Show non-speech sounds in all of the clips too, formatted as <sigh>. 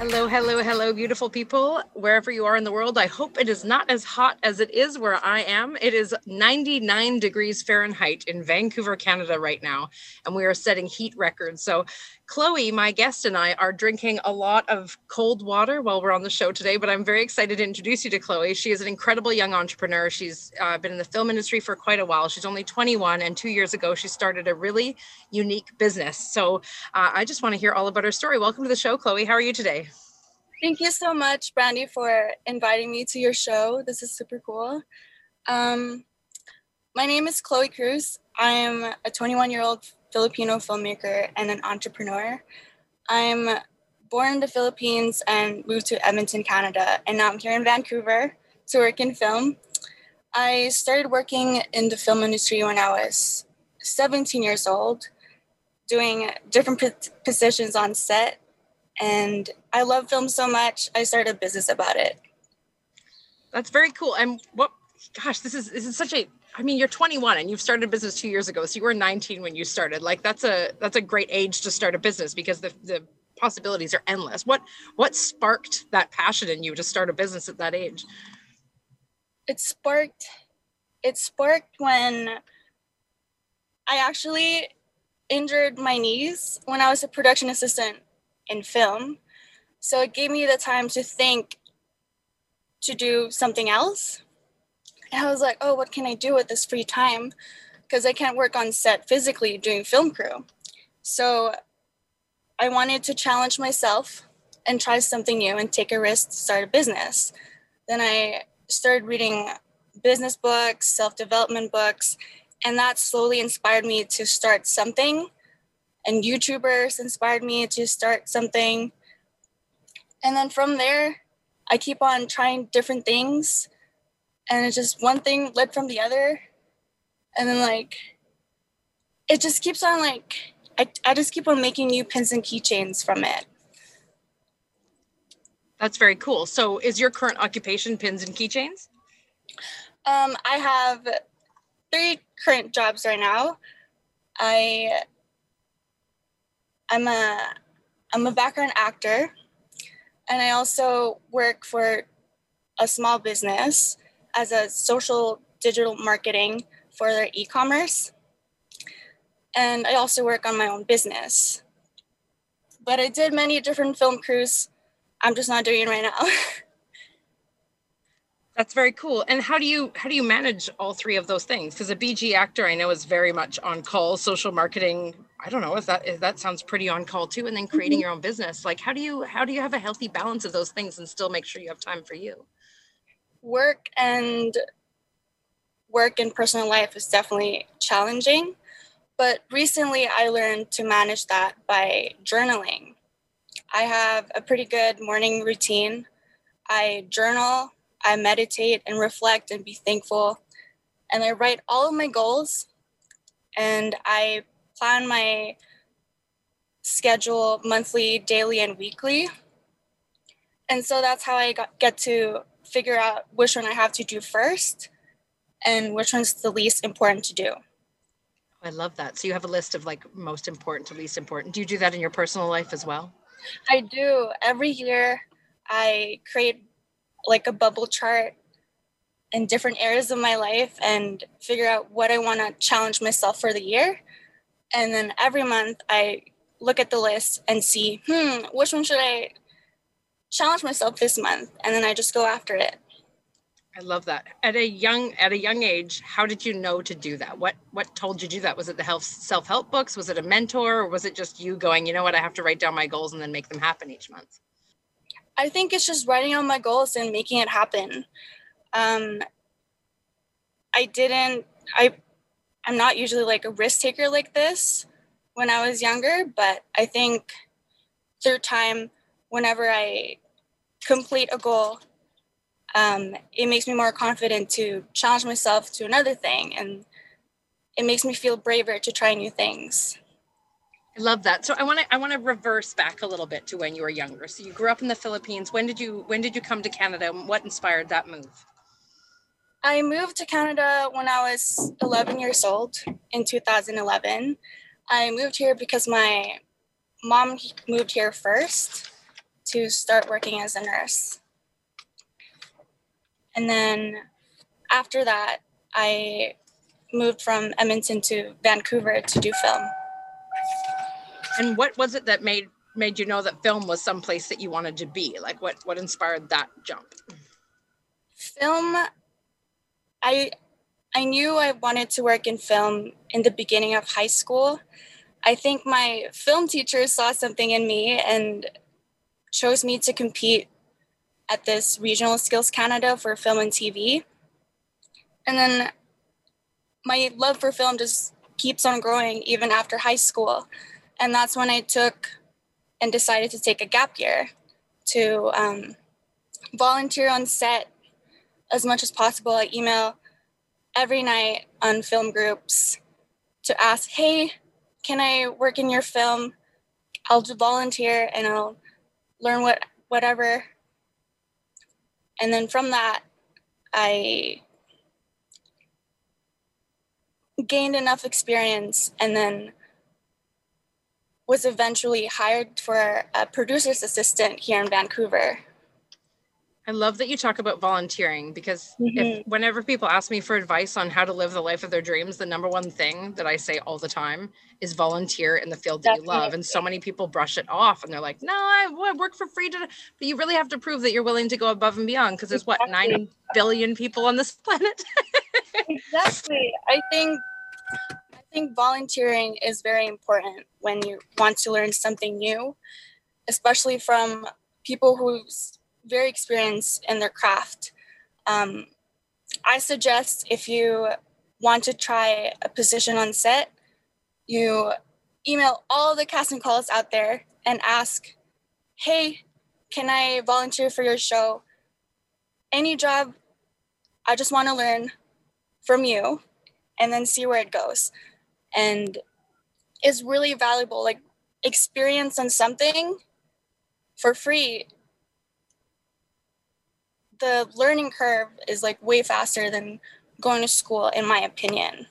Hello, hello, hello, beautiful people, wherever you are in the world. I hope it is not as hot as it is where I am. It is 99 degrees Fahrenheit in Vancouver, Canada, right now, and we are setting heat records. So, Chloe, my guest, and I are drinking a lot of cold water while we're on the show today, but I'm very excited to introduce you to Chloe. She is an incredible young entrepreneur. She's uh, been in the film industry for quite a while. She's only 21, and two years ago, she started a really unique business. So, uh, I just want to hear all about her story. Welcome to the show, Chloe. How are you today? Thank you so much, Brandy, for inviting me to your show. This is super cool. Um, my name is Chloe Cruz. I am a 21 year old Filipino filmmaker and an entrepreneur. I'm born in the Philippines and moved to Edmonton, Canada, and now I'm here in Vancouver to work in film. I started working in the film industry when I was 17 years old, doing different positions on set and I love film so much. I started a business about it. That's very cool. And what, gosh, this is this is such a. I mean, you're 21 and you've started a business two years ago. So you were 19 when you started. Like that's a that's a great age to start a business because the the possibilities are endless. What what sparked that passion in you to start a business at that age? It sparked it sparked when I actually injured my knees when I was a production assistant in film. So it gave me the time to think to do something else. And I was like, oh, what can I do with this free time? Because I can't work on set physically doing film crew. So I wanted to challenge myself and try something new and take a risk to start a business. Then I started reading business books, self development books, and that slowly inspired me to start something and YouTubers inspired me to start something. And then from there, I keep on trying different things. And it's just one thing led from the other. And then, like, it just keeps on, like, I, I just keep on making new pins and keychains from it. That's very cool. So, is your current occupation pins and keychains? Um, I have three current jobs right now. I I'm a I'm a background actor, and I also work for a small business as a social digital marketing for their e-commerce. And I also work on my own business. But I did many different film crews. I'm just not doing it right now. <laughs> That's very cool. And how do you how do you manage all three of those things? Because a BG actor I know is very much on call, social marketing. I don't know, is that is that sounds pretty on call too. And then creating mm-hmm. your own business. Like how do you how do you have a healthy balance of those things and still make sure you have time for you? Work and work and personal life is definitely challenging. But recently I learned to manage that by journaling. I have a pretty good morning routine. I journal I meditate and reflect and be thankful. And I write all of my goals and I plan my schedule monthly, daily, and weekly. And so that's how I got, get to figure out which one I have to do first and which one's the least important to do. I love that. So you have a list of like most important to least important. Do you do that in your personal life as well? I do. Every year I create like a bubble chart in different areas of my life and figure out what I want to challenge myself for the year. And then every month I look at the list and see, hmm, which one should I challenge myself this month? And then I just go after it. I love that. At a young at a young age, how did you know to do that? What what told you to do that? Was it the health self-help books? Was it a mentor or was it just you going, you know what, I have to write down my goals and then make them happen each month? I think it's just writing on my goals and making it happen. Um, I didn't, I, I'm not usually like a risk taker like this when I was younger, but I think through time, whenever I complete a goal, um, it makes me more confident to challenge myself to another thing. And it makes me feel braver to try new things. I love that. So I want to I want to reverse back a little bit to when you were younger. So you grew up in the Philippines. When did you when did you come to Canada? What inspired that move? I moved to Canada when I was 11 years old in 2011. I moved here because my mom moved here first to start working as a nurse. And then after that, I moved from Edmonton to Vancouver to do film. And what was it that made made you know that film was someplace that you wanted to be? Like what what inspired that jump? Film I I knew I wanted to work in film in the beginning of high school. I think my film teacher saw something in me and chose me to compete at this Regional Skills Canada for film and TV. And then my love for film just keeps on growing even after high school. And that's when I took and decided to take a gap year to um, volunteer on set as much as possible. I email every night on film groups to ask, hey, can I work in your film? I'll volunteer and I'll learn what whatever. And then from that, I gained enough experience and then was eventually hired for a producer's assistant here in Vancouver. I love that you talk about volunteering because mm-hmm. if, whenever people ask me for advice on how to live the life of their dreams, the number one thing that I say all the time is volunteer in the field that you love. And so many people brush it off and they're like, no, I work for free. To, but you really have to prove that you're willing to go above and beyond because there's exactly. what, 9 billion people on this <laughs> planet? exactly. I think I think volunteering is very important when you want to learn something new, especially from people who's very experienced in their craft. Um, I suggest if you want to try a position on set, you email all the casting calls out there and ask, hey, can I volunteer for your show? Any job, I just want to learn from you and then see where it goes. And is really valuable. Like experience on something for free the learning curve is like way faster than going to school in my opinion.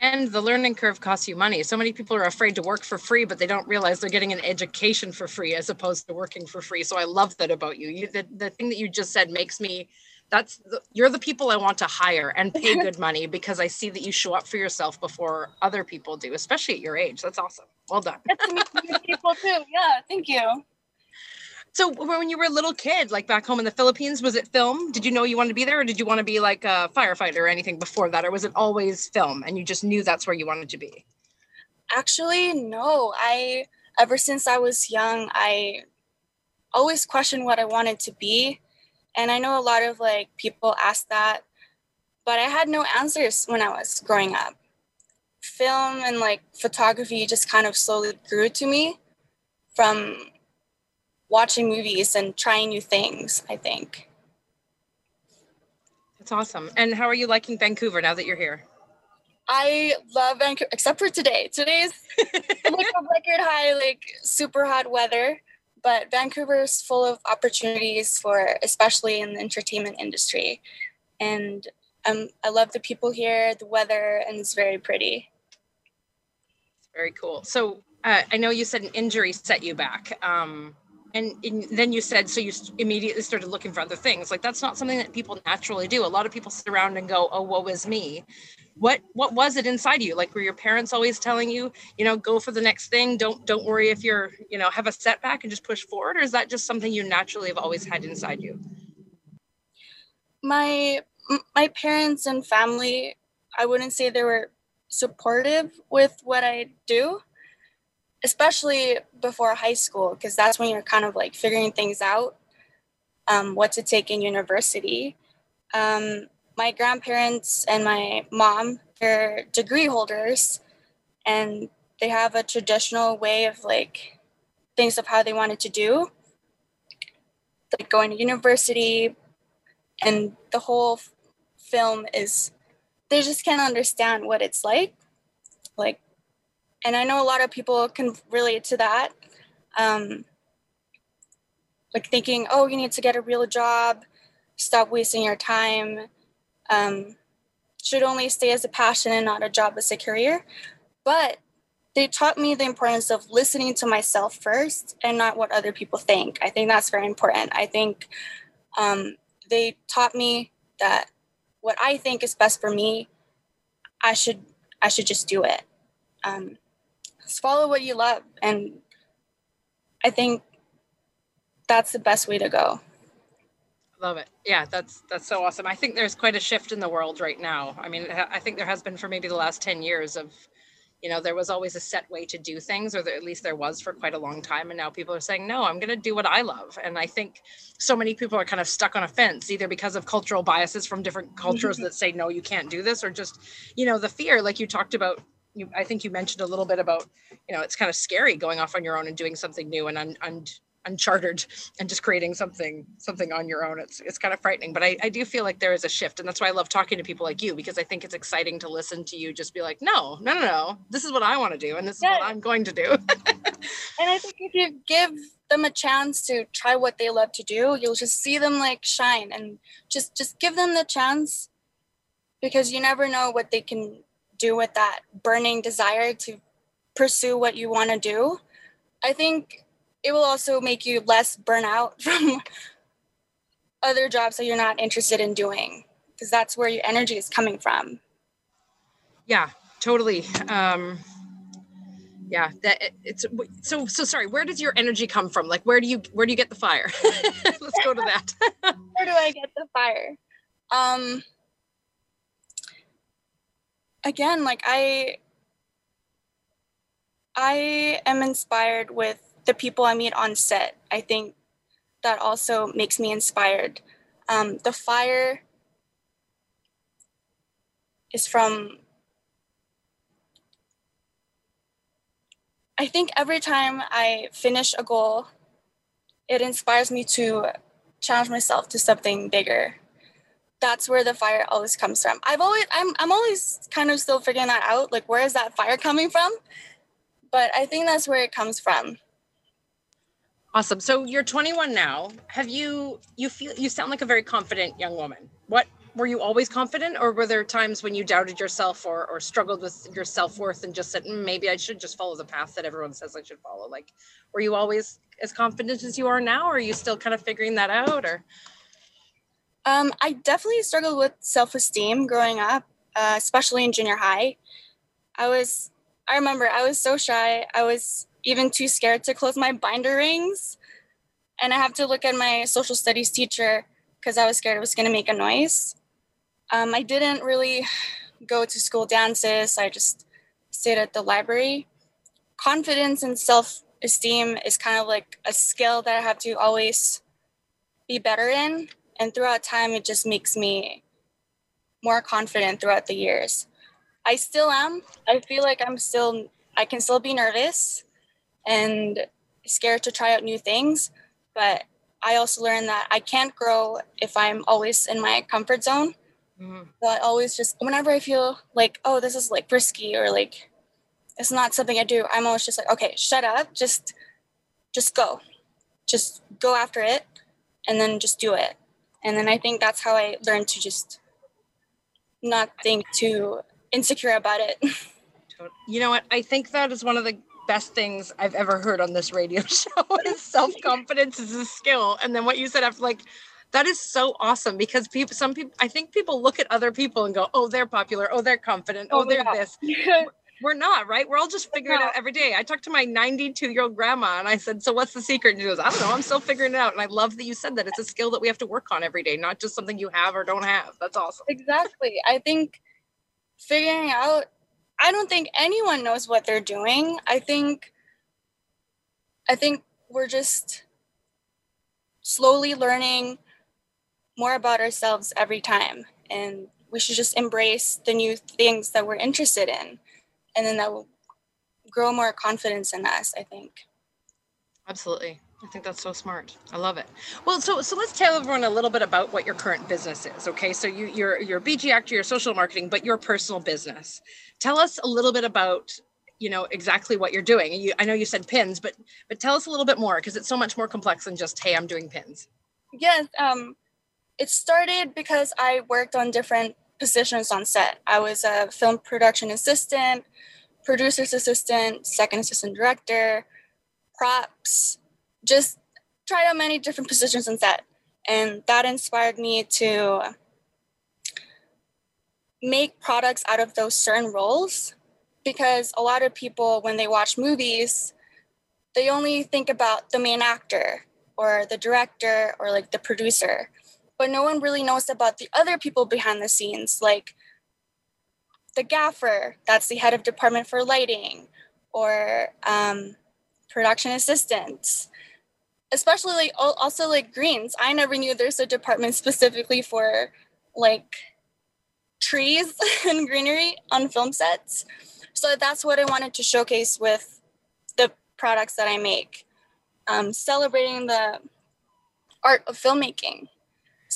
And the learning curve costs you money. So many people are afraid to work for free but they don't realize they're getting an education for free as opposed to working for free. So i love that about you, you the, the thing that you just said makes me that's the, you're the people i want to hire and pay <laughs> good money because i see that you show up for yourself before other people do especially at your age. That's awesome. Well done. <laughs> People too. Yeah thank you so when you were a little kid, like back home in the Philippines, was it film? Did you know you wanted to be there, or did you want to be like a firefighter or anything before that, or was it always film and you just knew that's where you wanted to be? Actually, no. I ever since I was young, I always questioned what I wanted to be, and I know a lot of like people ask that, but I had no answers when I was growing up. Film and like photography just kind of slowly grew to me from watching movies and trying new things, I think. That's awesome. And how are you liking Vancouver now that you're here? I love Vancouver, except for today. Today's <laughs> like a record high, like super hot weather. But Vancouver is full of opportunities for, especially in the entertainment industry. And um, I love the people here, the weather, and it's very pretty. It's very cool. So uh, I know you said an injury set you back. Um, and, and, then you said so you immediately started looking for other things. Like that's not something that people naturally do. A lot of people sit around and go oh woe is me. What what was it inside you? Like were your parents always telling you you know go for the next thing. Don't don't worry if you're you know have a setback and just push forward or is that just something you naturally have always had inside you? My my parents and family i wouldn't say they were supportive with what i do especially before high school, because that's when you're kind of like figuring things out, um, what to take in university. Um, my grandparents and my mom, they're degree holders, and they have a traditional way of like things of how they wanted to do. like going to university and the whole film is they just can't understand what it's like like and i know a lot of people can relate to that um like thinking oh you need to get a real job stop wasting your time um should only stay as a passion and not a job as a career but they taught me the importance of listening to myself first and not what other people think. I think that's very important. I think um, they taught me that what I think is best for me, I should I should just do it. Um, follow what you love, and I think that's the best way to go. Love it. Yeah, that's that's so awesome. I think there's quite a shift in the world right now. I mean, I think there has been for maybe the last 10 years of you know there was always a set way to do things or there, at least there was for quite a long time and now people are saying no i'm going to do what i love and i think so many people are kind of stuck on a fence either because of cultural biases from different cultures mm-hmm. that say no you can't do this or just you know the fear like you talked about you, i think you mentioned a little bit about you know it's kind of scary going off on your own and doing something new and un, un, uncharted and just creating something something on your own. It's it's kind of frightening but I, I do feel like there is a shift and that's why i love talking to people like you because i think it's exciting to listen to you just be like no no no no. This is what i want to do and this yeah. is what i'm going to do. <laughs> And i think if you give them a chance to try what they love to do you'll just see them like shine and just just give them the chance because you never know what they can do with that burning desire to pursue what you want to do i think it will also make you less burnout <laughs> from other jobs that you're not interested in doing because that's where your energy is coming from. Yeah totally. Um yeah that it's so so sorry where does your energy come from? Like where do you where do you get the fire? <laughs> Let's go to that. <laughs> Where do i get the fire? Um again like i i am inspired with the people I meet on set. I think that also makes me inspired. Um, the fire is from, I think every time I finish a goal, it inspires me to challenge myself to something bigger. That's where the fire always comes from. I've always, I'm, I'm always kind of still figuring that out. Like, where is that fire coming from? But I think that's where it comes from. Awesome. So you're 21 now. Have you you feel you sound like a very confident young woman. What were you always confident or were there times when you doubted yourself or or struggled with your self-worth and just said mm, maybe I should just follow the path that everyone says I should follow? Like were you always as confident as you are now or are you still kind of figuring that out or um, I definitely struggled with self-esteem growing up, uh, especially in junior high. I was I remember I was so shy. I was even too scared to close my binder rings. And I have to look at my social studies teacher because I was scared it was going to make a noise. Um, I didn't really go to school dances, I just stayed at the library. Confidence and self esteem is kind of like a skill that I have to always be better in. And throughout time, it just makes me more confident throughout the years. I still am. I feel like I'm still, I can still be nervous and scared to try out new things. But I also learned that I can't grow if I'm always in my comfort zone. Mm-hmm. So I always just, whenever I feel like, oh, this is like risky or like it's not something I do, I'm always just like, okay, shut up, just, just go, just go after it, and then just do it. And then I think that's how I learned to just not think too insecure about it. <laughs> You know what? I think that is one of the best things I've ever heard on this radio <laughs> show is self-confidence is a skill. And then what you said after like that is so awesome because people some people I think people look at other people and go, oh, they're popular, oh, they're confident, oh, oh they're yeah. this. <laughs> We're not, right? We're all just figuring it out every day. I talked to my 92 year old grandma and I said, So what's the secret? And she goes, I don't know. I'm still figuring it out. And I love that you said that. It's a skill that we have to work on every day, not just something you have or don't have. That's awesome. Exactly. I think figuring out I don't think anyone knows what they're doing. I think I think we're just slowly learning more about ourselves every time and we should just embrace the new things that we're interested in and then that will grow more confidence in us, I think. Absolutely. I think that's so smart. I love it. Well, so so let's tell everyone a little bit about what your current business is. Okay, so you you're you're BG actor, you're social marketing, but your personal business. Tell us a little bit about you know exactly what you're doing. You, I know you said pins, but but tell us a little bit more because it's so much more complex than just hey, I'm doing pins. Yes, um, it started because I worked on different positions on set. I was a film production assistant, producer's assistant, second assistant director, props just tried out many different positions on set. And that inspired me to make products out of those certain roles because a lot of people, when they watch movies, they only think about the main actor or the director or like the producer, but no one really knows about the other people behind the scenes, like the gaffer, that's the head of department for lighting, or um, production assistants, especially like also like greens. I never knew there's a department specifically for like trees <laughs> and greenery on film sets. So that's what I wanted to showcase with the products that I make, um, celebrating the art of filmmaking.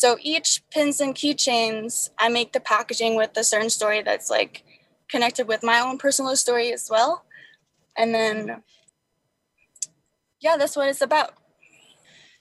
So each pins and keychains, I make the packaging with a certain story that's like connected with my own personal story as well. And then, yeah, that's what it's about.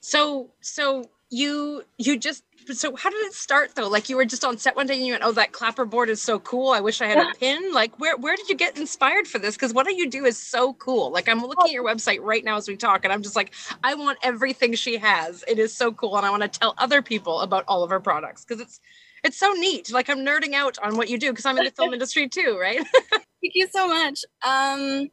So so you you just so how did it start though? Like you were just on set one day and you went, "Oh, that clapperboard is so cool. I wish I had a pin." Like where where did you get inspired for this? Because what you do is so cool. Like I'm looking at your website right now as we talk, and I'm just like, I want everything she has. It is so cool, and I want to tell other people about all of her products because it's it's so neat. Like I'm nerding out on what you do because I'm in the film <laughs> industry too, right? Thank you so much. Um,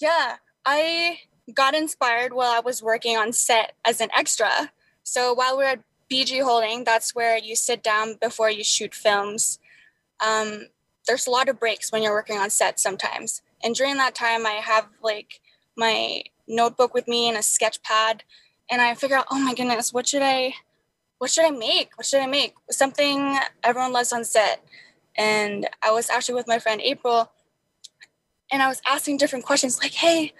yeah, I got inspired while I was working on set as an extra. So while we are at BG Holding, that's where you sit down before you shoot films. Um, there's a lot of breaks when you're working on set sometimes. And during that time, I have like my notebook with me and a sketch pad. And I figure out, oh my goodness, what should I, what should I make? What should I make? Something everyone loves on set. And I was actually with my friend April, and I was asking different questions like, hey,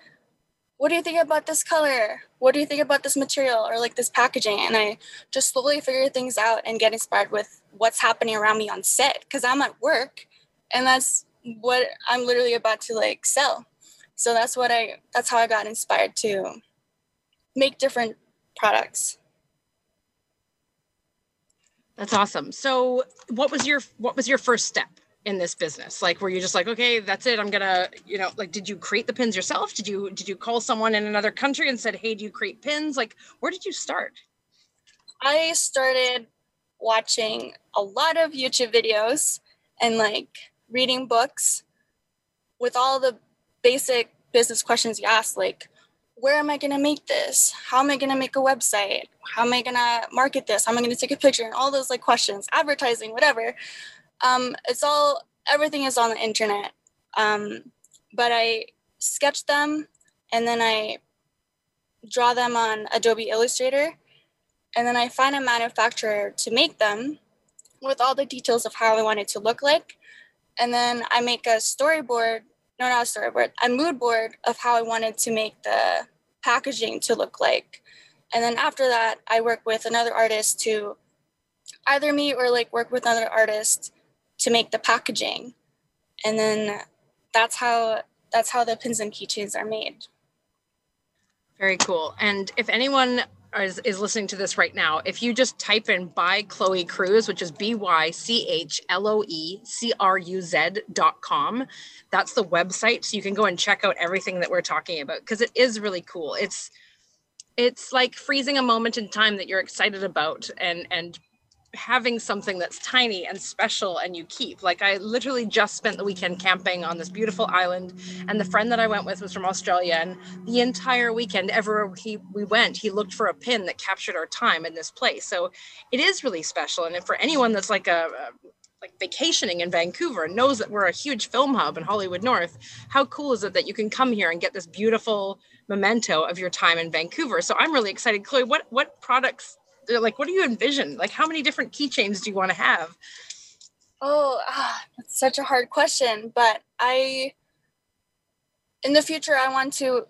what do you think about this color? What do you think about this material or like this packaging? And I just slowly figure things out and get inspired with what's happening around me on set because I'm at work and that's what I'm literally about to like sell. So that's what I that's how I got inspired to make different products. That's awesome. So what was your what was your first step? In this business? Like, were you just like, okay, that's it. I'm gonna, you know, like, did you create the pins yourself? Did you did you call someone in another country and said, hey, do you create pins? Like, where did you start? I started watching a lot of YouTube videos and like reading books with all the basic business questions you ask, like, where am I going to make this? How am I going to make a website? How am I going to market this? How am I going to take a picture? And all those like questions, advertising, whatever. Um, it's all everything is on the internet. Um, but I sketch them and then I draw them on Adobe Illustrator, and then I find a manufacturer to make them with all the details of how I want it to look like, and then I make a storyboard. No, not a storyboard. A mood board of how I wanted to make the packaging to look like. And then after that, I work with another artist to either me or like work with another artist to make the packaging. And then that's how that's how the pins and keychains are made. Very cool. And if anyone is, is listening to this right now if you just type in by chloe cruz which is b-y-c-h-l-o-e-c-r-u-z dot com that's the website. So you can go and check out everything that we're talking about because it is really cool. It's it's like freezing a moment in time that you're excited about and and having something that's tiny and special and you keep. Like I literally just spent the weekend camping on this beautiful island and the friend that I went with was from Australia and the entire weekend ever he we went he looked for a pin that captured our time in this place. So it is really special and for anyone that's like a, a like vacationing in Vancouver and knows that we're a huge film hub in Hollywood North, how cool is it that you can come here and get this beautiful memento of your time in Vancouver? So I'm really excited. Chloe, what what products like what do you envision like how many different keychains do you want to have oh ah, that's such a hard question but i in the future i want to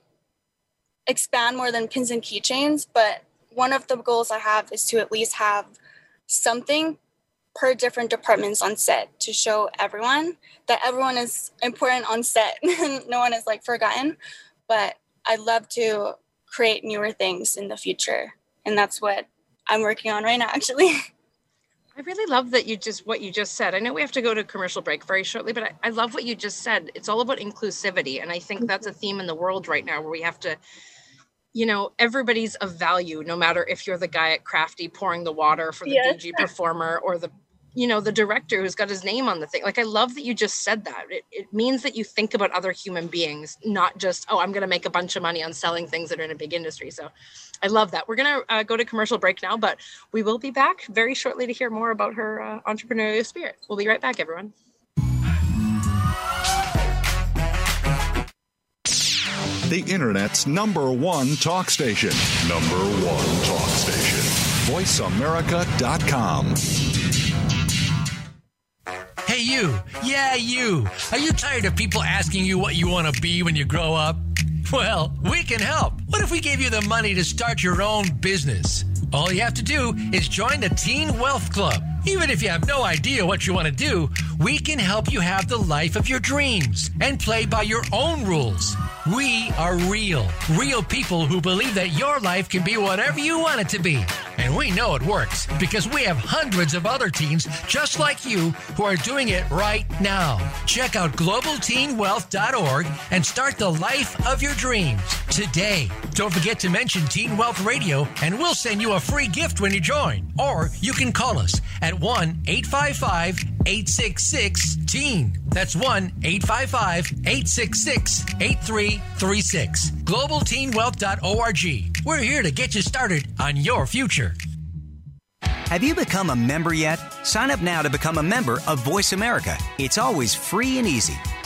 expand more than pins and keychains, but one of the goals I have is to at least have something per different departments on set to show everyone that everyone is important on set. And <laughs> no one is like forgotten. But I'd love to create newer things in the future. And that's what I'm working on right now, actually. <laughs> I really love that you just what you just said. I know we have to go to commercial break very shortly, but I, I love what you just said. It's all about inclusivity. And I think that's a mm-hmm. theme in the world right now where we have to you know, everybody's of value, no matter if you're the guy at Crafty pouring the water for the yes. BG performer or the you know the director who's got his name on the thing like i love that you just said that it, it means that you think about other human beings not just oh i'm going to make a bunch of money on selling things that are in a big industry so i love that we're going to uh, go to commercial break now but we will be back very shortly to hear more about her uh, entrepreneurial spirit we'll be right back everyone the internet's number one talk station number one talk station voiceamerica.com Hey, you. Yeah, you. Are you tired of people asking you what you want to be when you grow up? Well, we can help. What if we gave you the money to start your own business? All you have to do is join the Teen Wealth Club. Even if you have no idea what you want to do, we can help you have the life of your dreams and play by your own rules. We are real, real people who believe that your life can be whatever you want it to be. And we know it works because we have hundreds of other teens just like you who are doing it right now. Check out globalteenwealth.org and start the life of your dreams today. Don't forget to mention Teen Wealth Radio and we'll send you a free gift when you join. Or you can call us at 1 855 866 TEEN. That's 1 855 866 8336. GlobalTeenWealth.org. We're here to get you started on your future. Have you become a member yet? Sign up now to become a member of Voice America. It's always free and easy.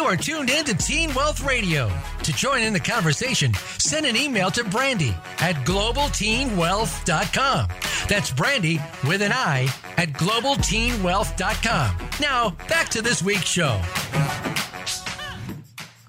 You are tuned in to Teen Wealth Radio. To join in the conversation, send an email to Brandy at globalteenwealth.com. That's Brandy with an I at globalteenwealth.com. Now, back to this week's show.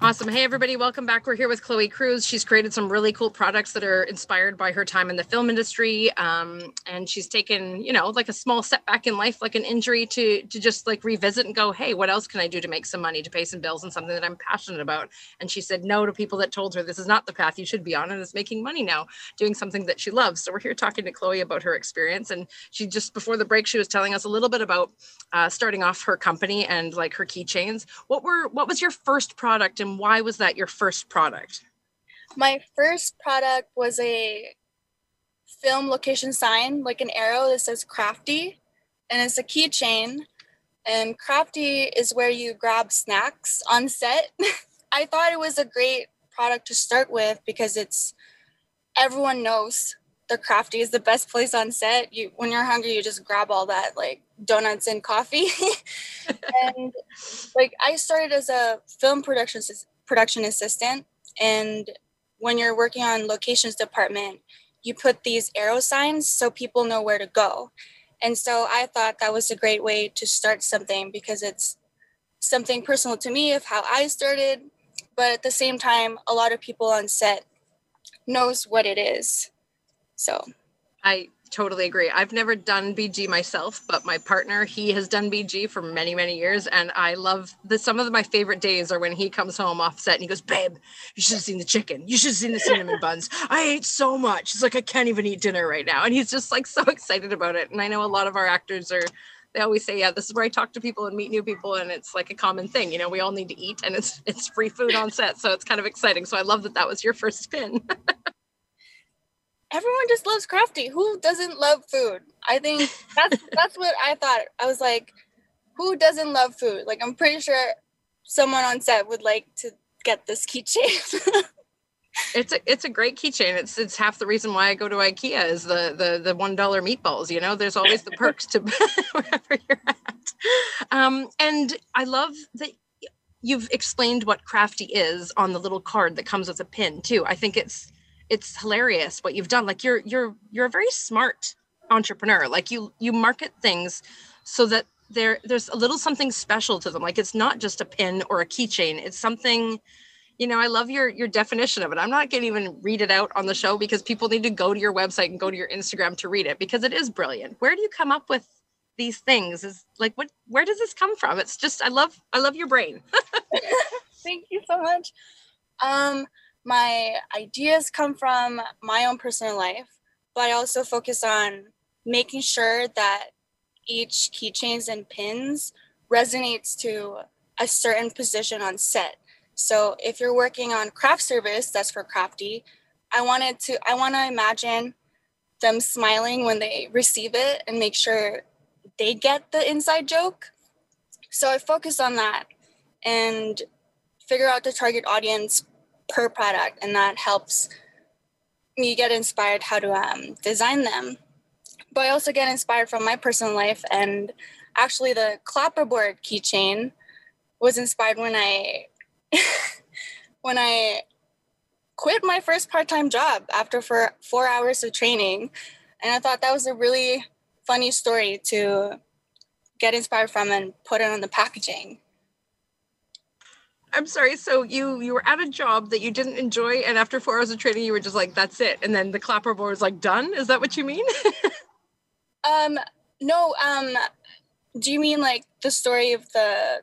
Awesome. Hey, everybody. Welcome back. We're here with Chloe Cruz. She's created some really cool products that are inspired by her time in the film industry. Um, and she's taken, you know, like a small setback in life, like an injury to, to just like revisit and go, hey, what else can I do to make some money, to pay some bills and something that I'm passionate about? And she said no to people that told her this is not the path you should be on and is making money now, doing something that she loves. So we're here talking to Chloe about her experience. And she just before the break, she was telling us a little bit about uh, starting off her company and like her keychains. What were, what was your first product and why was that your first product? My first product was a film location sign, like an arrow that says crafty, and it's a keychain. And crafty is where you grab snacks on set. <laughs> I thought it was a great product to start with because it's everyone knows the crafty is the best place on set. You when you're hungry, you just grab all that like donuts and coffee. <laughs> and like I started as a film production production assistant. And when you're working on locations department, you put these arrow signs so people know where to go. And so I thought that was a great way to start something because it's something personal to me of how I started. But at the same time, a lot of people on set knows what it is. So I totally agree. I've never done BG myself, but my partner, he has done BG for many, many years. And I love the some of my favorite days are when he comes home off set and he goes, Babe, you should have seen the chicken. You should have seen the cinnamon buns. I ate so much. It's like I can't even eat dinner right now. And he's just like so <laughs> excited about it. And I know a lot of our actors are they always say, yeah, this is where I talk to people and meet new people, and it's like a common thing. You know, we all need to eat, and it's it's free food on set, so it's kind of exciting. So I love that that was your first spin. <laughs> everyone just loves crafty. Who doesn't love food? I think <laughs> that's that's what I thought. I was like, who doesn't love food? Like I'm pretty sure someone on set would like to get this keychain. <laughs> it's a it's a great keychain. It's it's half the reason why I go to IKEA is the the the one dollar meatballs. You know, there's always the perks to <laughs> wherever you're at. Um, and I love that you've explained what crafty is on the little card that comes with a pin too. I think it's it's hilarious what you've done. Like you're you're you're a very smart entrepreneur. Like you you market things so that there there's a little something special to them. Like it's not just a pin or a keychain. It's something you know, I love your your definition of it. I'm not going to even read it out on the show because people need to go to your website and go to your Instagram to read it because it is brilliant. Where do you come up with these things? Is like what where does this come from? It's just I love I love your brain. <laughs> <laughs> Thank you so much. Um my ideas come from my own personal life, but I also focus on making sure that each keychains and pins resonates to a certain position on set so if you're working on craft service, that's for crafty. I wanted to I want to imagine them smiling when they receive it and make sure they get the inside joke. So I focus on that and figure out the target audience per product, and that helps me get inspired how to um, design them. But I also get inspired from my personal life, and actually, the clapperboard keychain was inspired when I <laughs> when I quit my first part-time job after for four hours of training and i thought that was a really funny story to get inspired from and put it on the packaging i'm sorry so you you were at a job that you didn't enjoy and after four hours of training you were just like that's it and then the clapperboard was like done? Is that what you mean? <laughs> Um no um do you mean like the story of the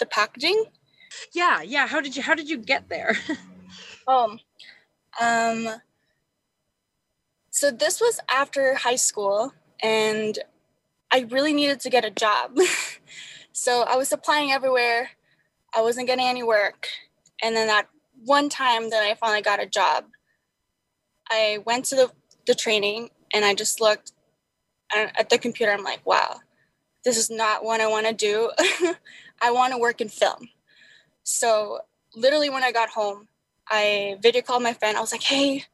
the packaging? Yeah yeah how did you how did you get there? <laughs> Um um so this was after high school and i really needed to get a job. <laughs> So i was applying everywhere i wasn't getting any work and then that one time that i finally got a job i went to the, the training and i just looked uh, at the computer i'm like wow this is not what i want to do <laughs> i want to work in film so literally when I got home, I video called my friend. I was like, hey,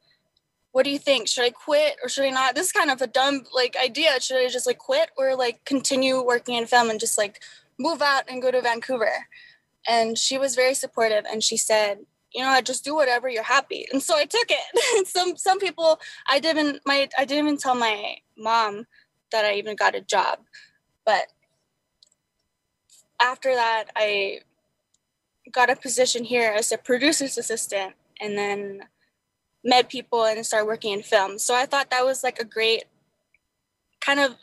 what do you think? Should I quit or should I not? This is kind of a dumb like idea. Should I just like quit or like continue working in film and just like move out and go to Vancouver? And she was very supportive and she said, you know, just do whatever you're happy. And so I took it. <laughs> some some people I didn't my I didn't even tell my mom that I even got a job. But after that I got a position here as a producer's assistant and then met people and started working in film. So I thought that was like a great kind of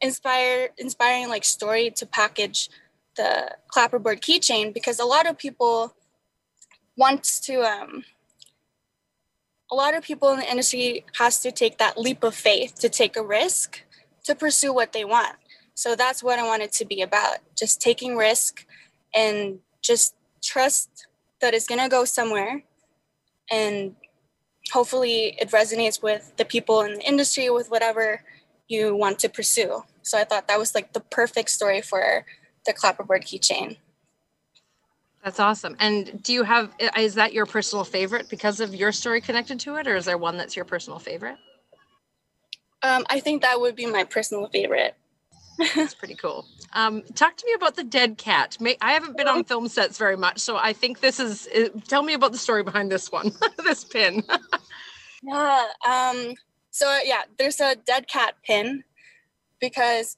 inspire inspiring like story to package the clapperboard keychain because a lot of people want to um a lot of people in the industry has to take that leap of faith to take a risk to pursue what they want. So that's what I wanted to be about, just taking risk and just trust that it's going to go somewhere and hopefully it resonates with the people in the industry with whatever you want to pursue so i thought that was like the perfect story for the clapperboard keychain that's awesome and do you have is that your personal favorite because of your story connected to it or is there one that's your personal favorite um, i think that would be my personal favorite <laughs> that's pretty cool. Um, talk to me about the dead cat. May, I haven't been on <laughs> film sets very much, so I think this is. Tell me about the story behind this one, <laughs> this pin. yeah. Um. So yeah, there's a dead cat pin because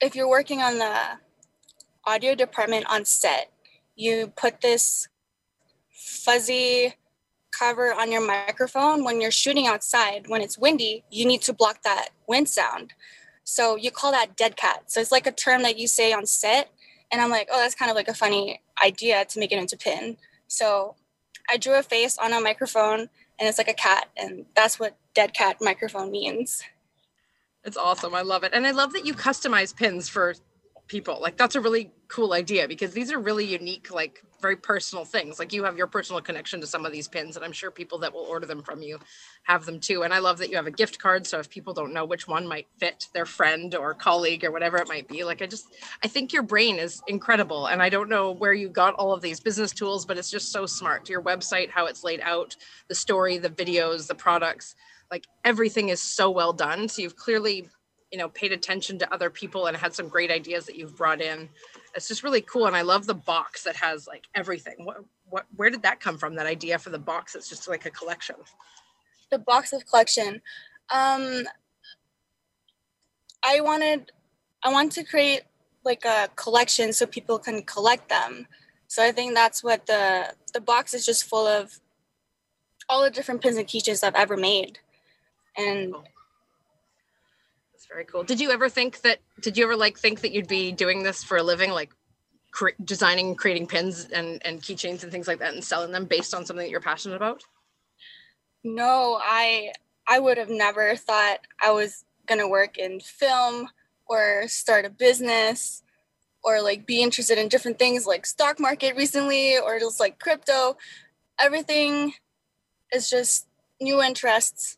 if you're working on the audio department on set, you put this fuzzy cover on your microphone when you're shooting outside. When it's windy, you need to block that wind sound. So you call that dead cat. So it's like a term that you say on set. And I'm like, oh, that's kind of like a funny idea to make it into pin. So I drew a face on a microphone and it's like a cat. And that's what dead cat microphone means. It's awesome. I love it. And I love that you customize pins for people. Like that's a really cool idea because these are really unique, like very personal things. Like you have your personal connection to some of these pins, and I'm sure people that will order them from you have them too. And I love that you have a gift card. So if people don't know which one might fit their friend or colleague or whatever it might be, like I just I think your brain is incredible. And I don't know where you got all of these business tools, but it's just so smart. Your website, how it's laid out, the story, the videos, the products, like everything is so well done. So you've clearly you know paid attention to other people and had some great ideas that you've brought in. It's just really cool. And i love the box that has like everything. What what where did that come from that idea for the box? It's just like a collection. The box of collection. Um i wanted i want to create like a collection so people can collect them. So i think that's what the the box is just full of all the different pins and keychains i've ever made and that's very cool. Did you ever think that? Did you ever like think that you'd be doing this for a living, like cre- designing, creating pins and and keychains and things like that, and selling them based on something that you're passionate about? No, I I would have never thought I was gonna work in film or start a business or like be interested in different things like stock market recently or just like crypto. Everything is just new interests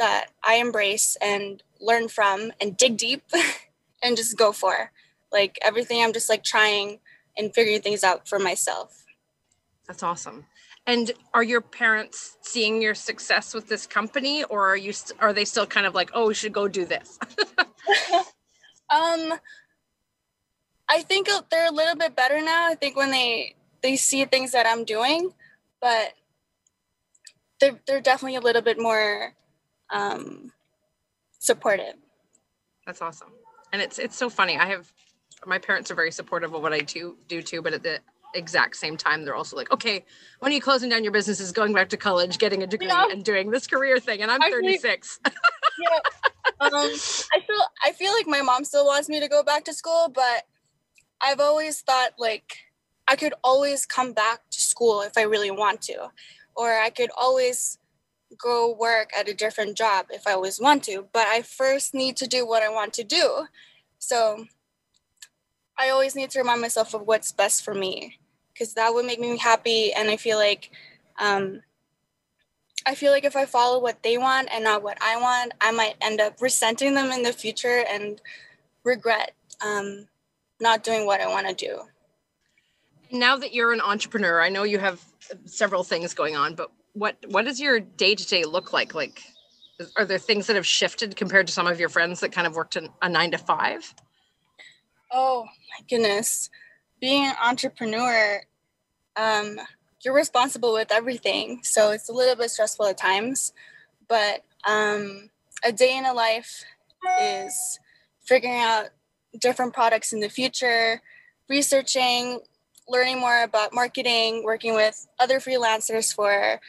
that I embrace and learn from and dig deep <laughs> and just go for. Like everything, I'm just like trying and figuring things out for myself. That's awesome. And are your parents seeing your success with this company, or are you st- are they still kind of like, oh, we should go do this? <laughs> um, I think they're a little bit better now. I think when they they see things that I'm doing, but they're they're definitely a little bit more um, supportive. That's awesome. And it's it's so funny. I have my parents are very supportive of what I do do too, but at the exact same time they're also like, okay, when are you closing down your businesses, going back to college, getting a degree yeah. and doing this career thing? And I'm 36. yeah. Um, I feel I feel like my mom still wants me to go back to school, but I've always thought like I could always come back to school if I really want to. Or I could always go work at a different job if I always want to, but I first need to do what I want to do. So I always need to remind myself of what's best for me because that would make me happy. And I feel like, um, I feel like if I follow what they want and not what I want, I might end up resenting them in the future and regret um, not doing what I want to do. Now that you're an entrepreneur, I know you have several things going on, but what what does your day to day look like? Like, are there things that have shifted compared to some of your friends that kind of worked in a nine to five? Oh my goodness, being an entrepreneur, um, you're responsible with everything, so it's a little bit stressful at times. But um, a day in a life is figuring out different products in the future, researching, learning more about marketing, working with other freelancers for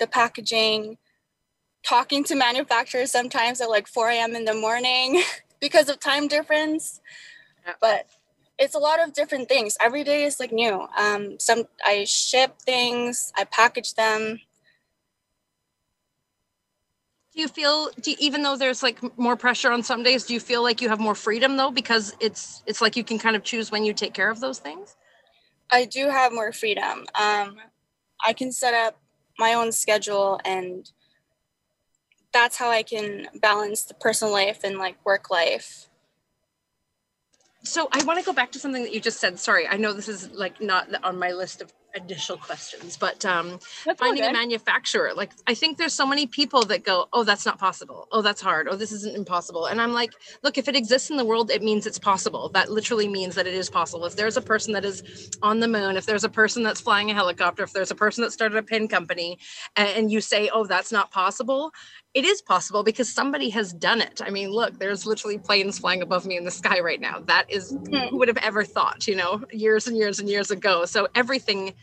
the packaging, talking to manufacturers sometimes at like 4 a.m. in the morning <laughs> because of time difference. Yeah. But it's a lot of different things. Every day is like new. Um, some I ship things, I package them. Do you feel, do you, even though there's like more pressure on some days, do you feel like you have more freedom though because it's it's like you can kind of choose when you take care of those things? I do have more freedom. Um, I can set up my own schedule and that's how I can balance the personal life and like work life. So I want to go back to something that you just said. Sorry, I know this is like not on my list of initial questions, but um, finding a manufacturer, like I think there's so many people that go, oh, that's not possible. Oh, that's hard. Oh, this isn't impossible. And I'm like, look, if it exists in the world, it means it's possible. That literally means that it is possible. If there's a person that is on the moon, if there's a person that's flying a helicopter, if there's a person that started a pin company, and you say, oh, that's not possible, it is possible because somebody has done it. I mean, look, there's literally planes flying above me in the sky right now. That is who would have ever thought, you know, years and years and years ago. So everything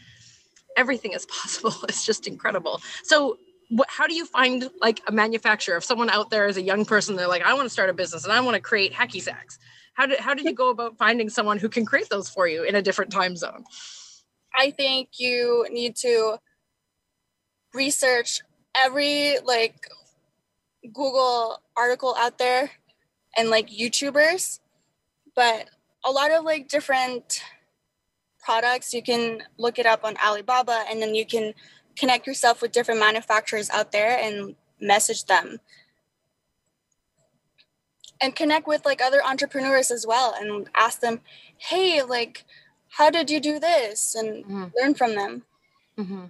everything is <laughs> possible. It's just incredible. So what, how do you find like a manufacturer? If someone out there is a young person, they're like, I want to start a business and I want to create hacky sacks. How did how did you go about finding someone who can create those for you in a different time zone? I think you need to research every like Google article out there and like YouTubers, but a lot of like different products. You can look it up on Alibaba and then you can connect yourself with different manufacturers out there and message them. And connect with like other entrepreneurs as well and ask them, hey, like, how did you do this? And Mm-hmm. learn from them. Mm-hmm.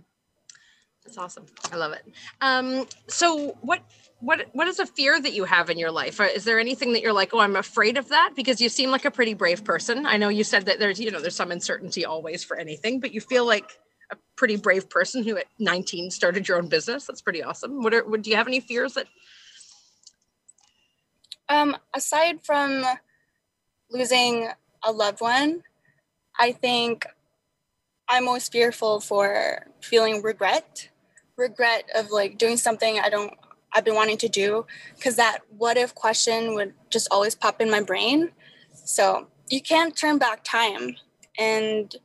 That's awesome. I love it. Um, so what what what is a fear that you have in your life? Is there anything that you're like, oh, I'm afraid of that? Because you seem like a pretty brave person. I know you said that there's you know there's some uncertainty always for anything, but you feel like a pretty brave person who at 19 started your own business. That's pretty awesome. What are what, do you have any fears that? Um, aside from losing a loved one, I think I'm most fearful for feeling regret, regret of like doing something I don't I've been wanting to do because that what if question would just always pop in my brain. So you can't turn back time and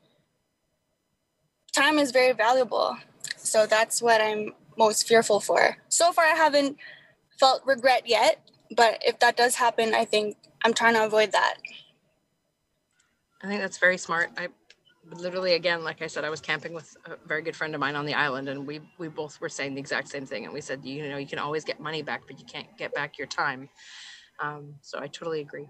time is very valuable. So that's what I'm most fearful for. So far I haven't felt regret yet, but if that does happen, I think I'm trying to avoid that. I think that's very smart. I literally again, like I said, I was camping with a very good friend of mine on the island, and we we both were saying the exact same thing. And we said, you know, you can always get money back, but you can't get back your time. Um, so I totally agree.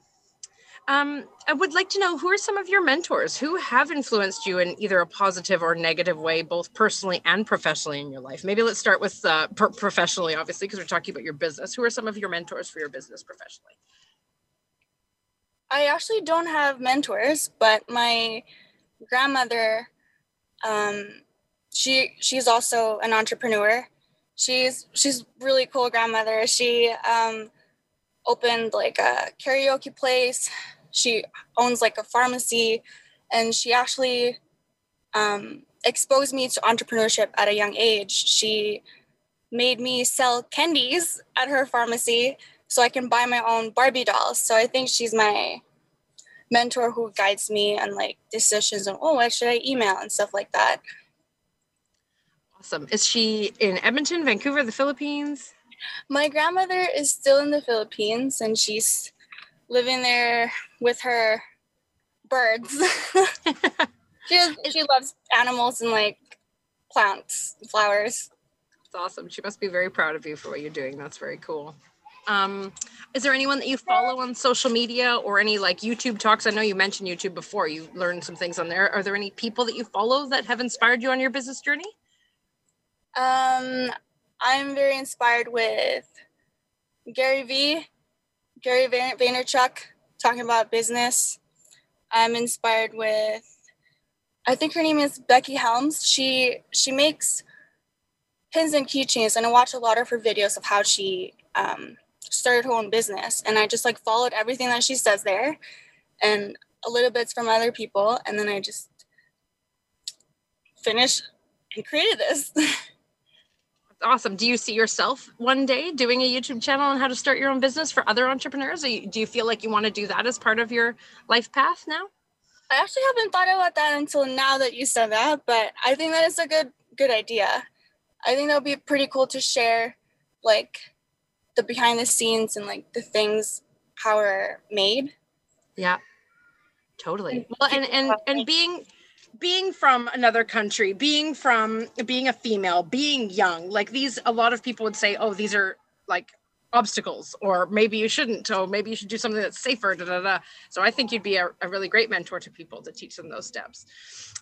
Um, I would like to know who are some of your mentors who have influenced you in either a positive or negative way, both personally and professionally in your life. Maybe let's start with uh, pro- professionally, obviously, because we're talking about your business. Who are some of your mentors for your business professionally? I actually don't have mentors, but my grandmother, um, she she's also an entrepreneur. She's she's really cool grandmother. She um, opened like a karaoke place. She owns like a pharmacy, and she actually um, exposed me to entrepreneurship at a young age. She made me sell candies at her pharmacy so I can buy my own Barbie dolls. So I think she's my mentor who guides me on like decisions on oh what should I email and stuff like that. Awesome. Is she in Edmonton, Vancouver, the Philippines? My grandmother is still in the Philippines and she's living there with her birds. <laughs> she has, she loves animals and like plants, flowers. That's awesome. She must be very proud of you for what you're doing. That's very cool. Um, is there anyone that you follow on social media or any like YouTube talks? I know you mentioned YouTube before. You learned some things on there. Are there any people that you follow that have inspired you on your business journey? Um, I'm very inspired with Gary Vee, Gary Vayner- Vaynerchuk talking about business. I'm inspired with, I think her name is Becky Helms. She she makes pins and keychains, and I watch a lot of her videos of how she um, started her own business. And I just like followed everything that she says there, and a little bits from other people, and then I just finished and created this. <laughs> Awesome. Do you see yourself one day doing a YouTube channel on how to start your own business for other entrepreneurs? You- do you feel like you want to do that as part of your life path now? I actually haven't thought about that until now that you said that, but I think that is a good good idea. I think that would be pretty cool to share like the behind the scenes and like the things how are made. Yeah, totally. Well, and and and being being from another country, being from being a female, being young, like these, a lot of people would say, "Oh, these are like obstacles," or maybe you shouldn't, or maybe you should do something that's safer. Da da da. So I think you'd be a, a really great mentor to people to teach them those steps.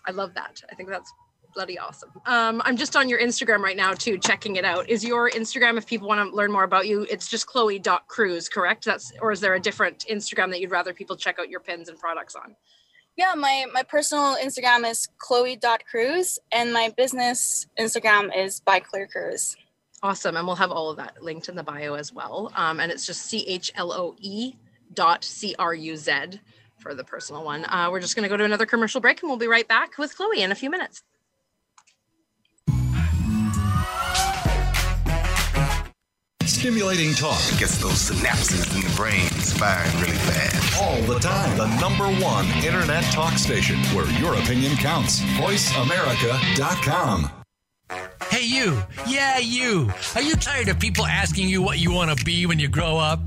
I love that. I think that's bloody awesome. Um, I'm just on your Instagram right now too, checking it out. Is your Instagram, if people want to learn more about you, it's just chloe.cruz, correct? That's or is there a different Instagram that you'd rather people check out your pins and products on? Yeah, my my personal Instagram is chloe.cruz and my business Instagram is by Chloe Cruz. Awesome. And we'll have all of that linked in the bio as well. Um, and it's just C H L O E dot C R U Z for the personal one. Uh, we're just going to go to another commercial break and we'll be right back with Chloe in a few minutes. Stimulating talk Gets those synapses in the brain firing really fast. all the time. The number one internet talk station where your opinion counts. VoiceAmerica.com. Hey, you. Yeah, you. Are you tired of people asking you what you want to be when you grow up?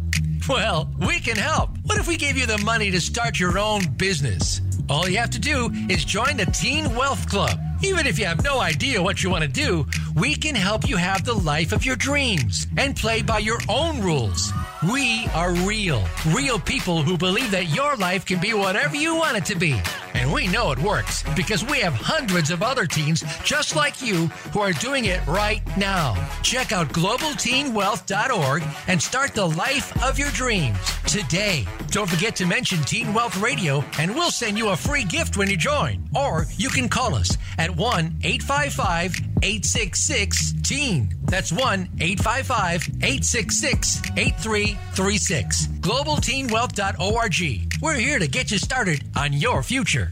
Well, we can help. What if we gave you the money to start your own business? All you have to do is join the Teen Wealth Club. Even if you have no idea what you want to do, we can help you have the life of your dreams and play by your own rules. We are real, real people who believe that your life can be whatever you want it to be. And we know it works because we have hundreds of other teens just like you who are doing it right now. Check out globalteenwealth.org and start the life of your dreams today. Don't forget to mention Teen Wealth Radio and we'll send you a free gift when you join. Or you can call us at 1 855 866 TEEN. That's 1 855 866 8336. GlobalTeenWealth.org. We're here to get you started on your future.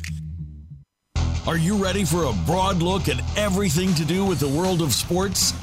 Are you ready for a broad look at everything to do with the world of sports?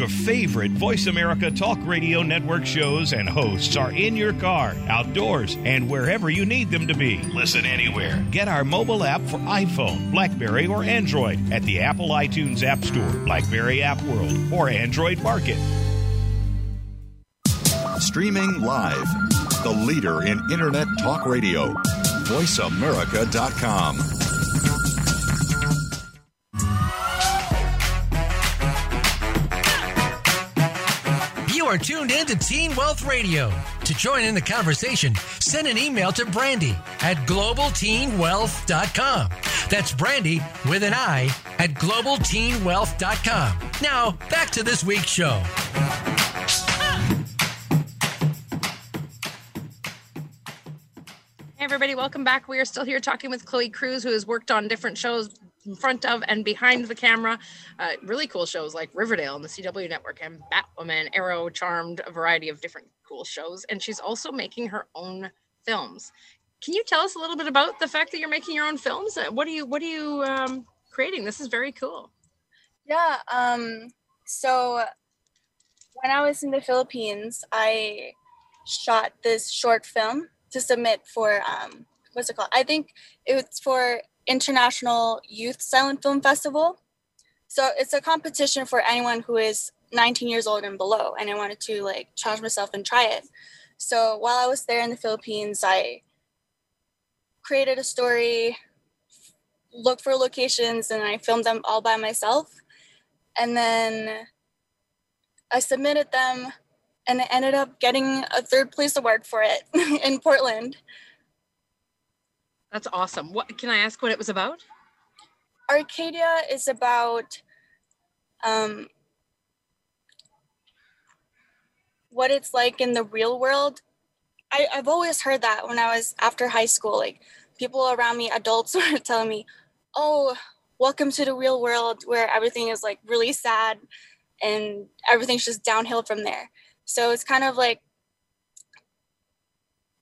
Your favorite Voice America Talk Radio Network shows and hosts are in your car, outdoors, and wherever you need them to be. Listen anywhere. Get our mobile app for iPhone, Blackberry, or Android at the Apple iTunes App Store, Blackberry App World, or Android Market. Streaming live. The leader in Internet talk radio. VoiceAmerica.com. are tuned in to Teen Wealth Radio. To join in the conversation, send an email to Brandy at globalteenwealth.com. That's Brandy with an I at globalteenwealth.com. Now, back to this week's show. Hey everybody, welcome back. We are still here talking with Chloe Cruz, who has worked on different shows in front of and behind the camera. Uh, really cool shows like Riverdale on the CW network and Batwoman, Arrow, Charmed, a variety of different cool shows. And she's also making her own films. Can you tell us a little bit about the fact that you're making your own films? Uh, What are you What are you um, creating? This is very cool. Yeah. Um, so when I was in the Philippines, I shot this short film to submit for um, what's it called? I think it's for International Youth Silent Film Festival. So it's a competition for anyone who is 19 years old and below, and I wanted to like challenge myself and try it. So while I was there in the Philippines, I created a story, looked for locations, and I filmed them all by myself. And then I submitted them, and I ended up getting a third place award for it <laughs> in Portland. That's awesome. What can I ask? What it was about? Arcadia is about um, what it's like in the real world. I, I've always heard that when I was after high school, like people around me, adults <laughs> were telling me, oh, welcome to the real world where everything is like really sad and everything's just downhill from there. So it's kind of like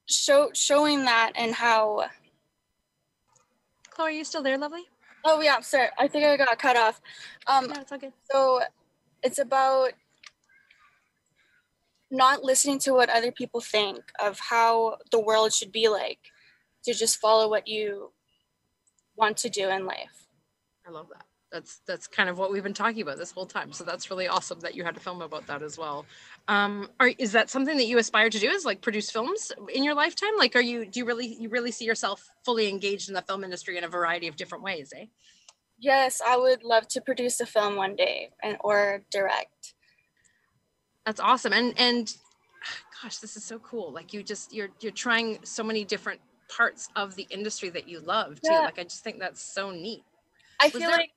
show showing that and how Chloe, are you still there, lovely? Oh yeah, sir. I think I got cut off. Um, No, it's all good. so it's about not listening to what other people think of how the world should be like, to just follow what you want to do in life. I love that. That's that's kind of what we've been talking about this whole time. So that's really awesome that you had to film about that as well. Um, are is that something that you aspire to do? Is like produce films in your lifetime? Like, are you do you really you really see yourself fully engaged in the film industry in a variety of different ways? Eh? Yes, I would love to produce a film one day and or direct. That's awesome. And and gosh, this is so cool. Like you just you're you're trying so many different parts of the industry that you love too. Yeah. Like I just think that's so neat. I Was feel there- like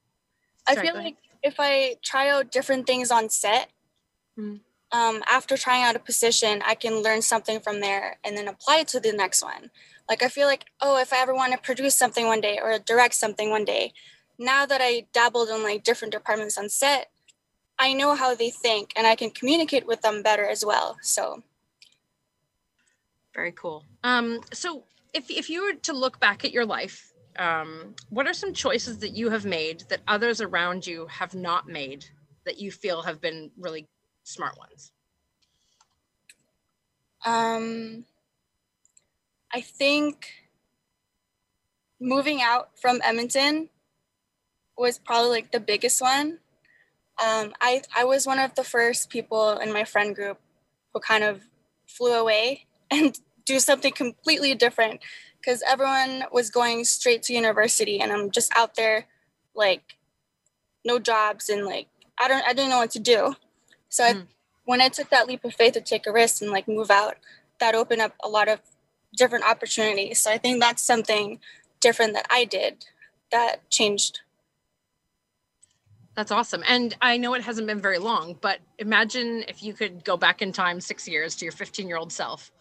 I feel like if I try out different things on set, Mhm. Um, after trying out a position, I can learn something from there and then apply it to the next one. Like I feel like, oh, if I ever want to produce something one day or direct something one day, now that I dabbled in like different departments on set, I know how they think and I can communicate with them better as well. So Very cool. Um, so if if you were to look back at your life, um, what are some choices that you have made that others around you have not made that you feel have been really smart ones? Um, I think moving out from Edmonton was probably like the biggest one. Um, I I was one of the first people in my friend group who kind of flew away <laughs> and do something completely different because everyone was going straight to university and I'm just out there like no jobs and like I don't I didn't know what to do. So mm. I, when I took that leap of faith to take a risk and like move out, that opened up a lot of different opportunities. So I think that's something different that I did that changed. That's awesome. And I know it hasn't been very long, but imagine if you could go back in time six years to your 15 year old self.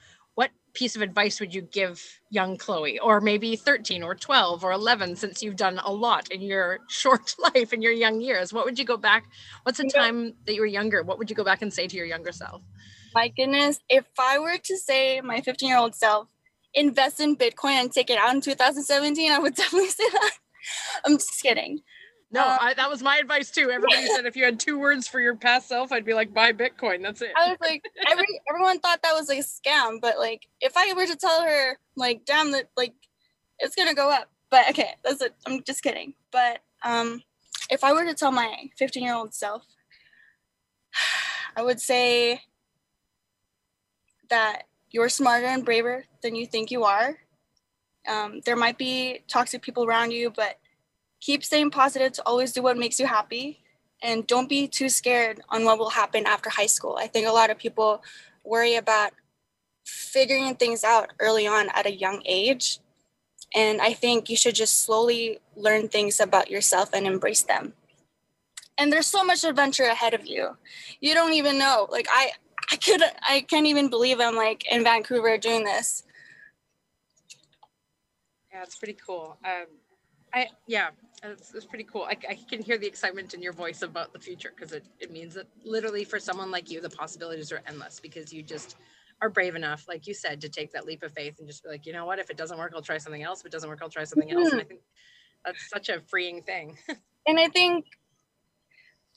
Piece of advice would you give young Chloe, or maybe 13 or 12 or 11, since you've done a lot in your <laughs> short <laughs> life in your young years? What would you go back? What's a time that you were younger? What would you go back and say to your younger self? My goodness, if I were to say my 15 year old self, invest in Bitcoin and take it out in 2017, I would <laughs> definitely say that. I'm just kidding. No, uh, I, that was my advice too. Everybody said if you had two words for your past self, I'd be like, buy Bitcoin. That's it. I was like, every <laughs> everyone thought that was a scam, but like, if I were to tell her, like, damn, that like, it's gonna go up. But okay, that's it. I'm just kidding. But um, if I were to tell my 15 year old self, <sighs> I would say that you're smarter and braver than you think you are. Um, there might be toxic people around you, but keep staying positive to always do what makes you happy. And don't be too scared on what will happen after high school. I think a lot of people worry about figuring things out early on at a young age. And I think you should just slowly learn things about yourself and embrace them. And there's so much adventure ahead of you. You don't even know. Like I I could I can't even believe I'm like in Vancouver doing this. Yeah, it's pretty cool. Um, I yeah, it's, it's pretty cool. I, I can hear the excitement in your voice about the future because it, it means that literally for someone like you, the possibilities are endless because you just are brave enough, like you said, to take that leap of faith and just be like, you know what, if it doesn't work, I'll try something else. If it doesn't work, I'll try something mm-hmm. else. And I think that's such a freeing thing. <laughs> and I think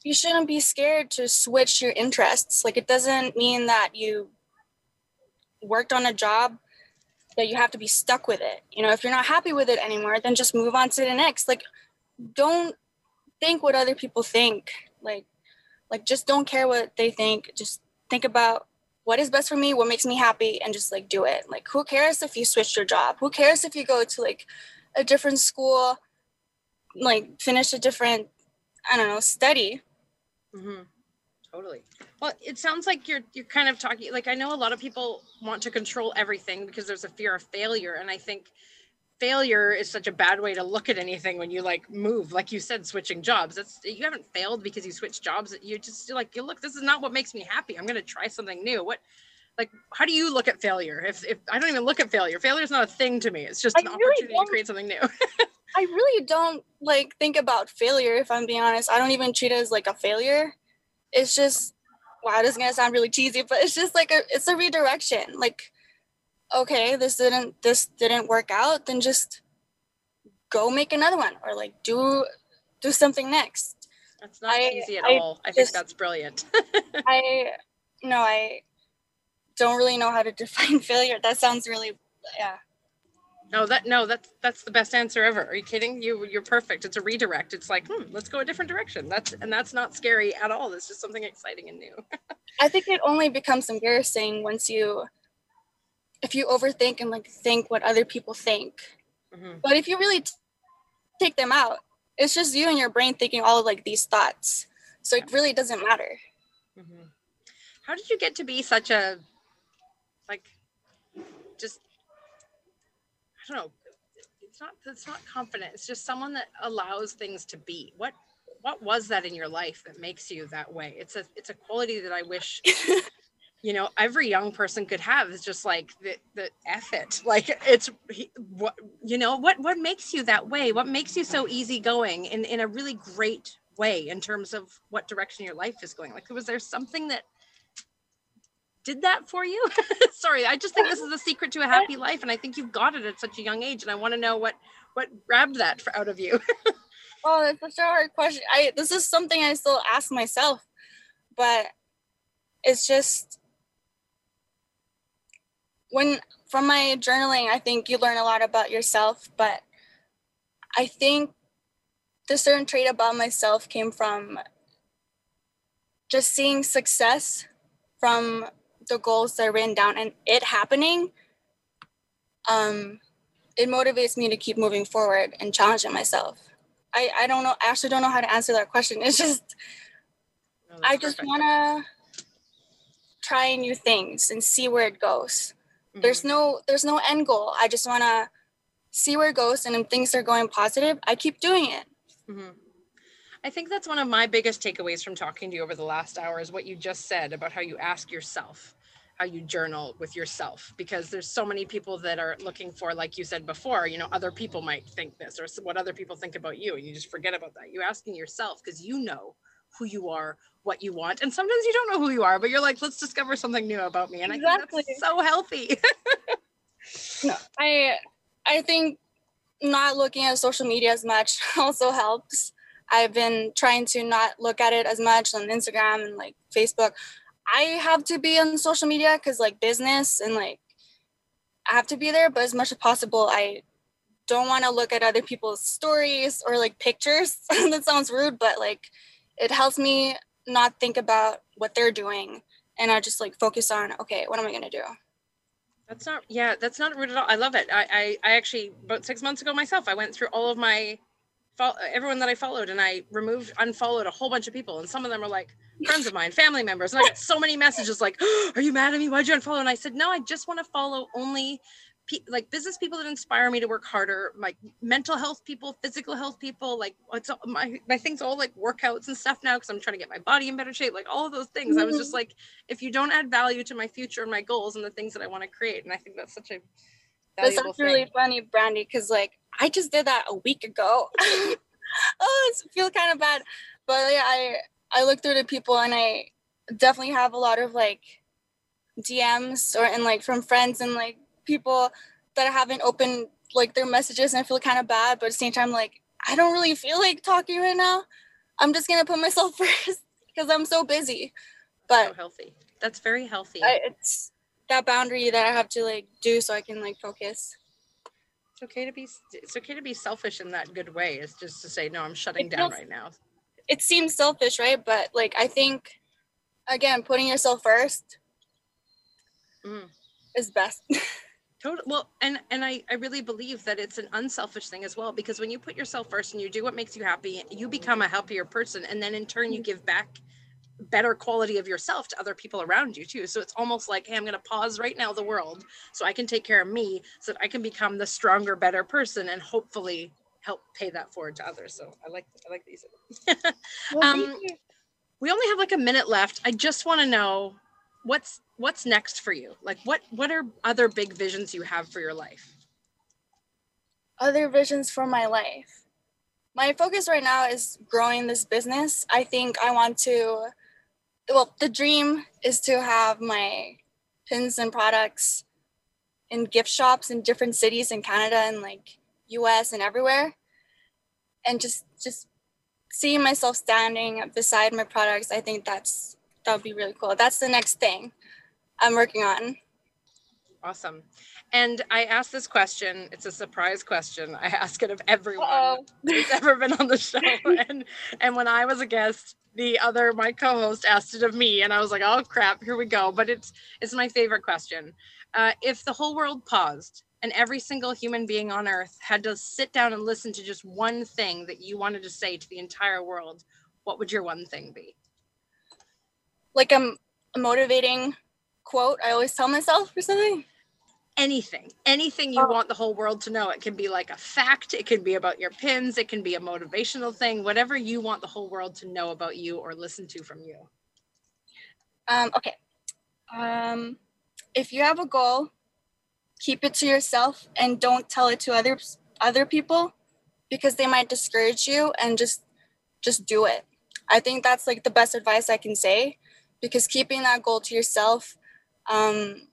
you shouldn't be scared to switch your interests. Like it doesn't mean that you worked on a job that you have to be stuck with it. You know, if you're not happy with it anymore, then just move on to the next. Like don't think what other people think. Like like just don't care what they think. Just think about what is best for me, what makes me happy and just like do it. Like who cares if you switch your job? Who cares if you go to like a different school, like finish a different I don't know, study Mm-hmm. Totally. Well, it sounds like you're you're kind of talking like I know a lot of people want to control everything because there's a fear of failure, and I think failure is such a bad way to look at anything when you like move. Like you said switching jobs. That's you haven't failed because you switched jobs. You're just like you look this is not what makes me happy. I'm going to try something new. What like how do you look at failure? If, if i don't even look at failure. Failure is not a thing to me. It's just an opportunity to create something new. I really don't like think about failure if I'm being honest. I don't even treat it as like a failure. It's just wow, this is gonna sound really cheesy, but it's just like a it's a redirection. Like, okay, this didn't this didn't work out, then just go make another one or like do do something next. That's not I, cheesy at I all. I think that's brilliant. <laughs> I no, I don't really know how to <laughs> define failure. That sounds really yeah. No, that no, that's that's the best answer ever. Are you kidding? You you're perfect. It's a redirect. It's like, hmm, let's go a different direction. That's and that's not scary at all. It's just something exciting and new. <laughs> I think it only becomes embarrassing once you if you overthink and like think what other people think. Mm-hmm. But if you really t- take them out, it's just you and your brain thinking all of like these thoughts. So it really doesn't matter. Mm-hmm. How did you get to be such a like just I don't know. It's not it's not confident. It's just someone that allows things to be. What what was that in your life that makes you that way? It's a it's a quality that I wish <laughs> you know every young person could have is just like the the F it. <laughs> Like it's what you know what what makes you that way? What makes you so easygoing in in a really great way in terms of what direction your life is going? Like was there something that did that for you? <laughs> Sorry, I just think this is the secret to a <laughs> happy life, and I think you've got it at such a young age, and I want to know what what grabbed that for, out of you. oh, that's such a hard question. I this is something I still ask myself, but it's just when from my journaling, I think you learn a lot about yourself, but I think the certain trait about myself came from just seeing success from the goals that are written down and it happening um it motivates me to keep moving forward and challenging myself. I i don't know I actually don't know how to answer that question. It's just no, i just want to try new things and see where it goes mm-hmm. there's no there's no end goal i just want to see where it goes and if things are going positive i keep doing it mm-hmm. I think that's one of my biggest takeaways from talking to you over the last hour is what you just said about how you ask yourself, how you journal with yourself, because there's so many people that are looking for, like you said before, you know, other people might think this or what other people think about you. And you just forget about that. You're asking yourself because you know who you are, what you want. And sometimes you don't know who you are, but you're like, let's discover something new about me. And exactly. I think that's so healthy. <laughs> no, I I think not looking at social media as much <laughs> also helps I've been trying to not look at it as much on Instagram and like Facebook. I have to be on social media because like business and like I have to be there, but as much as possible, I don't want to look at other people's stories or like pictures. <laughs> that sounds rude, but like it helps me not think about what they're doing and I just like focus on okay, what am I gonna do? That's not yeah, that's not rude at all. I love it. I I, I actually about six months ago myself, I went through all of my everyone that I followed and I removed, unfollowed a whole bunch of people. And some of them are like friends of mine, family members. And I got so many messages like, oh, <gasps> Are you mad at me? Why'd you unfollow? And I said, No, I just want to follow only like business people that inspire me to work harder, like mental health people, physical health people. Like, it's all, my, my things all like workouts and stuff now because I'm trying to get my body in better shape, like all of those things. Mm-hmm. I was just mm-hmm. like, If you don't add value to my future and my goals and the things that I want to create, and I think that's such a that's really funny, Brandy, because like I just did that a week ago. <laughs> oh, I feel kind of bad. But yeah, I I look through the people and I definitely have a lot of like DMs or and like from friends and like people that haven't opened like their messages and I feel kind of bad, but at the same time, like I don't really feel like talking right now. I'm just gonna put myself <laughs> first because I'm so busy. But so healthy. That's very healthy. I, it's that boundary that I have to like do so I can like focus. It's okay to be it's okay to be selfish in that good way. It's just to say no, I'm shutting it down feels, right now. It seems selfish, right? But like I think again, putting yourself first mm. is best. <laughs> Totally. Well, and and I I really believe that it's an unselfish thing as well because when you put yourself first and you do what makes you happy, you become a happier person, and then in turn you mm. give back better quality of yourself to other people around you too. So it's almost like, hey, I'm going to pause right now the world so I can take care of me so that I can become the stronger, better person and hopefully help pay that forward to others. So I like I like these. <laughs> well, um, we only have like a minute left. I just want to know what's what's next for you. Like what what are other big visions you have for your life? Other visions for my life. My focus right now is growing this business. I think I want to well, the dream is to have my pins and products in gift shops in different cities in Canada and like US and everywhere. And just just seeing myself standing beside my products, I think that's that would be really cool. That's the next thing I'm working on. Awesome. And I asked this question. It's a surprise question. I <laughs> ask it of everyone Uh-oh. who's ever been on the show. <laughs> and and when I was a guest, the other my co-host asked it of me and i was like oh crap here we go but it's it's my favorite question uh, if the whole world paused and every single human being on earth had to sit down and listen to just one thing that you wanted to say to the entire world what would your one thing be like a, a motivating quote i always tell myself or something? Anything. Anything you oh. want the whole world to know. It can be like a fact. It can be about your pins. It can be a motivational thing. Whatever you want the whole world to know about you or listen to from you. Um, okay. Um, if you have a goal keep it to yourself and don't tell it to others other people because they might discourage you and just just do it. I think that's like the best advice i can say because keeping that goal to yourself um,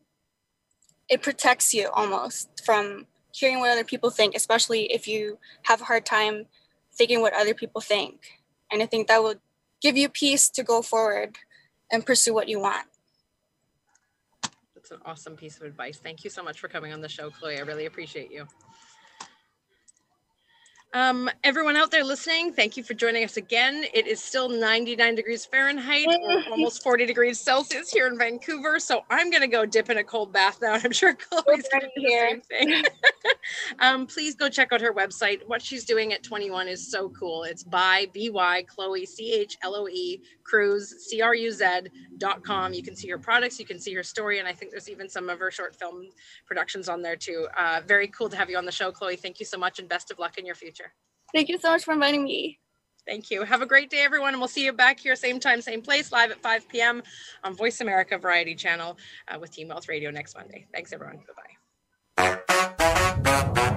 it protects you almost from hearing what other people think, especially if you have a hard time thinking what other people think. And I think that will give you peace to go forward and pursue what you want. That's an awesome piece of advice. Thank you so much for coming on the show, Chloe. I really appreciate you. Um, everyone out there listening, thank you for joining us again. It is still 99 degrees Fahrenheit <laughs> almost 40 degrees Celsius here in Vancouver. So I'm going to go dip in a cold bath now. And I'm sure <laughs> Chloe's going to do the same thing. <laughs> um, please go check out her website. What she's doing at 21 is so cool. It's by BY Chloe, C H L O E, Cruz, C R U Z dot com. You can see her products, you can see her story. And I think there's even some of her short film productions on there too. Uh, very cool to have you on the show, Chloe. Thank you so much and best of luck in your future. Thank you so much for inviting me. Thank you. Have a great day, everyone. And we'll see you back here, same time, same place, live at 5 p.m. on Voice America Variety Channel uh, with Teen Wealth Radio next Monday. Thanks, everyone. Bye bye.